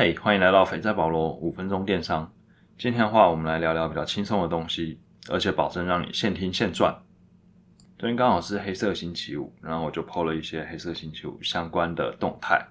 嘿欢迎来到肥仔保罗五分钟电商。今天的话，我们来聊聊比较轻松的东西，而且保证让你现听现赚。昨天刚好是黑色星期五，然后我就 PO 了一些黑色星期五相关的动态，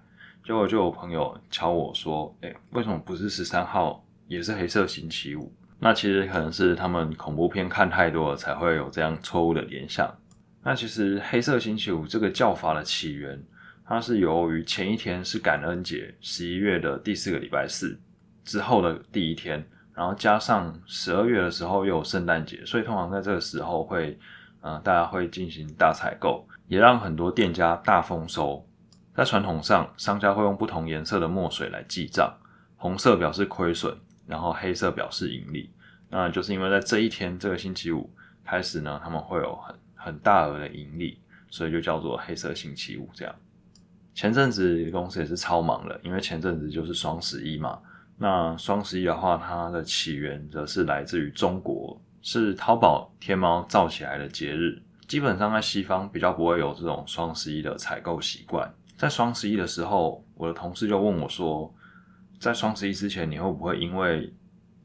结果就有朋友敲我说：“哎，为什么不是十三号也是黑色星期五？”那其实可能是他们恐怖片看太多了，才会有这样错误的联想。那其实黑色星期五这个叫法的起源。它是由于前一天是感恩节，十一月的第四个礼拜四之后的第一天，然后加上十二月的时候又有圣诞节，所以通常在这个时候会，呃，大家会进行大采购，也让很多店家大丰收。在传统上，商家会用不同颜色的墨水来记账，红色表示亏损，然后黑色表示盈利。那就是因为在这一天，这个星期五开始呢，他们会有很很大额的盈利，所以就叫做黑色星期五这样。前阵子公司也是超忙的，因为前阵子就是双十一嘛。那双十一的话，它的起源则是来自于中国，是淘宝、天猫造起来的节日。基本上在西方比较不会有这种双十一的采购习惯。在双十一的时候，我的同事就问我说，在双十一之前，你会不会因为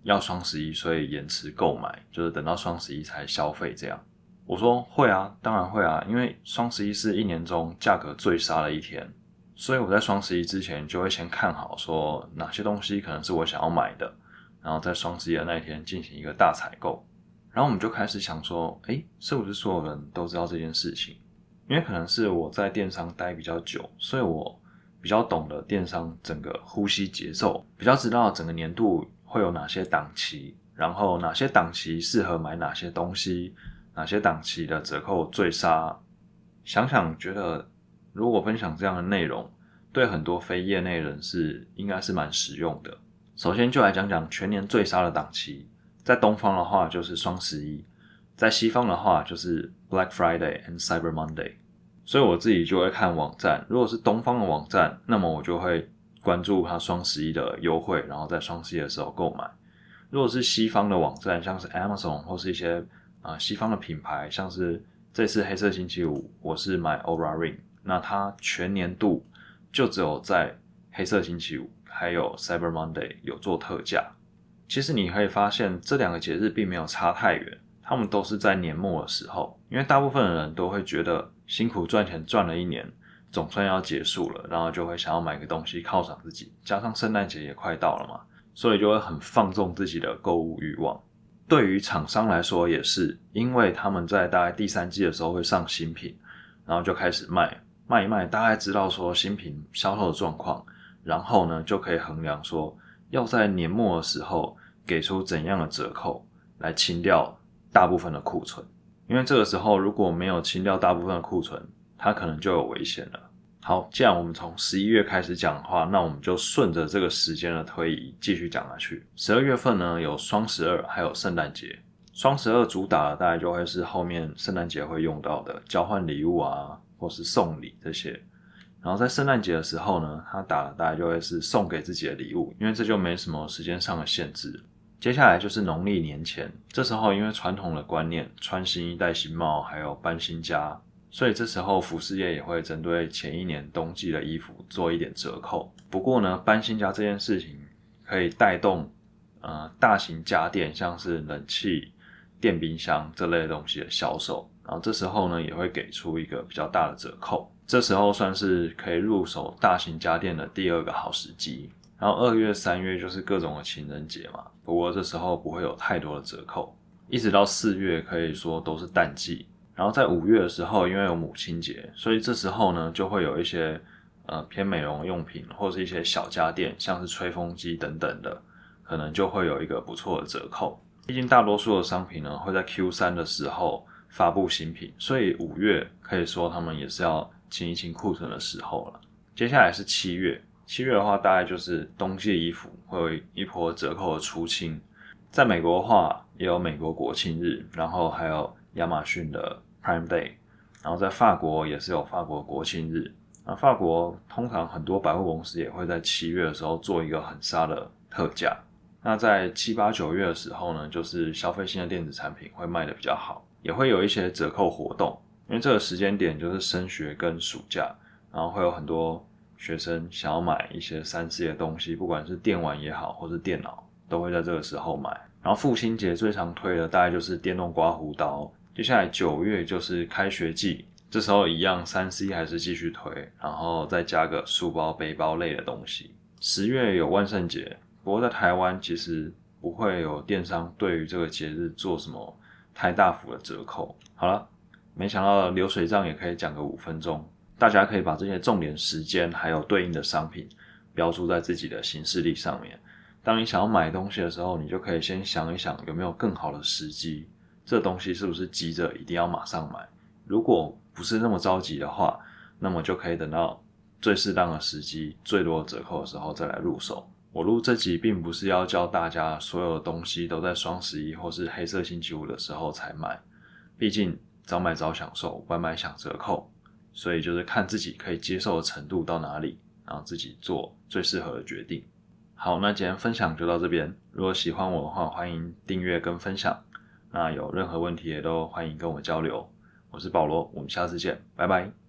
要双十一，所以延迟购买，就是等到双十一才消费这样？我说会啊，当然会啊，因为双十一是一年中价格最杀的一天。所以我在双十一之前就会先看好，说哪些东西可能是我想要买的，然后在双十一的那一天进行一个大采购。然后我们就开始想说，哎，是不是所有人都知道这件事情？因为可能是我在电商待比较久，所以我比较懂得电商整个呼吸节奏，比较知道整个年度会有哪些档期，然后哪些档期适合买哪些东西，哪些档期的折扣最杀。想想觉得。如果分享这样的内容，对很多非业内人士应该是蛮实用的。首先就来讲讲全年最杀的档期，在东方的话就是双十一，在西方的话就是 Black Friday and Cyber Monday。所以我自己就会看网站，如果是东方的网站，那么我就会关注它双十一的优惠，然后在双十一的时候购买。如果是西方的网站，像是 Amazon 或是一些啊西方的品牌，像是这次黑色星期五，我是买 Ora Ring。那它全年度就只有在黑色星期五还有 Cyber Monday 有做特价。其实你可以发现这两个节日并没有差太远，他们都是在年末的时候。因为大部分的人都会觉得辛苦赚钱赚了一年，总算要结束了，然后就会想要买个东西犒赏自己。加上圣诞节也快到了嘛，所以就会很放纵自己的购物欲望。对于厂商来说也是，因为他们在大概第三季的时候会上新品，然后就开始卖。卖一卖，大概知道说新品销售的状况，然后呢就可以衡量说要在年末的时候给出怎样的折扣来清掉大部分的库存。因为这个时候如果没有清掉大部分的库存，它可能就有危险了。好，既然我们从十一月开始讲的话，那我们就顺着这个时间的推移继续讲下去。十二月份呢有双十二，还有圣诞节。双十二主打的大概就会是后面圣诞节会用到的交换礼物啊。或是送礼这些，然后在圣诞节的时候呢，他打的大概就会是送给自己的礼物，因为这就没什么时间上的限制。接下来就是农历年前，这时候因为传统的观念，穿新衣戴新帽，还有搬新家，所以这时候服饰业也会针对前一年冬季的衣服做一点折扣。不过呢，搬新家这件事情可以带动呃大型家电，像是冷气、电冰箱这类东西的销售。然后这时候呢，也会给出一个比较大的折扣，这时候算是可以入手大型家电的第二个好时机。然后二月、三月就是各种的情人节嘛，不过这时候不会有太多的折扣，一直到四月可以说都是淡季。然后在五月的时候，因为有母亲节，所以这时候呢就会有一些呃偏美容用品或是一些小家电，像是吹风机等等的，可能就会有一个不错的折扣。毕竟大多数的商品呢会在 Q 三的时候。发布新品，所以五月可以说他们也是要清一清库存的时候了。接下来是七月，七月的话大概就是冬季衣服会有一波折扣的出清。在美国的话，也有美国国庆日，然后还有亚马逊的 Prime Day，然后在法国也是有法国国庆日。那法国通常很多百货公司也会在七月的时候做一个很杀的特价。那在七八九月的时候呢，就是消费性的电子产品会卖的比较好。也会有一些折扣活动，因为这个时间点就是升学跟暑假，然后会有很多学生想要买一些三 C 的东西，不管是电玩也好，或是电脑，都会在这个时候买。然后父亲节最常推的大概就是电动刮胡刀。接下来九月就是开学季，这时候一样三 C 还是继续推，然后再加个书包、背包类的东西。十月有万圣节，不过在台湾其实不会有电商对于这个节日做什么太大幅的折扣。好了，没想到流水账也可以讲个五分钟。大家可以把这些重点时间还有对应的商品标注在自己的行事历上面。当你想要买东西的时候，你就可以先想一想有没有更好的时机，这东西是不是急着一定要马上买？如果不是那么着急的话，那么就可以等到最适当的时机、最多折扣的时候再来入手。我录这集并不是要教大家所有的东西都在双十一或是黑色星期五的时候才买，毕竟早买早享受，晚买享折扣。所以就是看自己可以接受的程度到哪里，然后自己做最适合的决定。好，那今天分享就到这边。如果喜欢我的话，欢迎订阅跟分享。那有任何问题也都欢迎跟我交流。我是保罗，我们下次见，拜拜。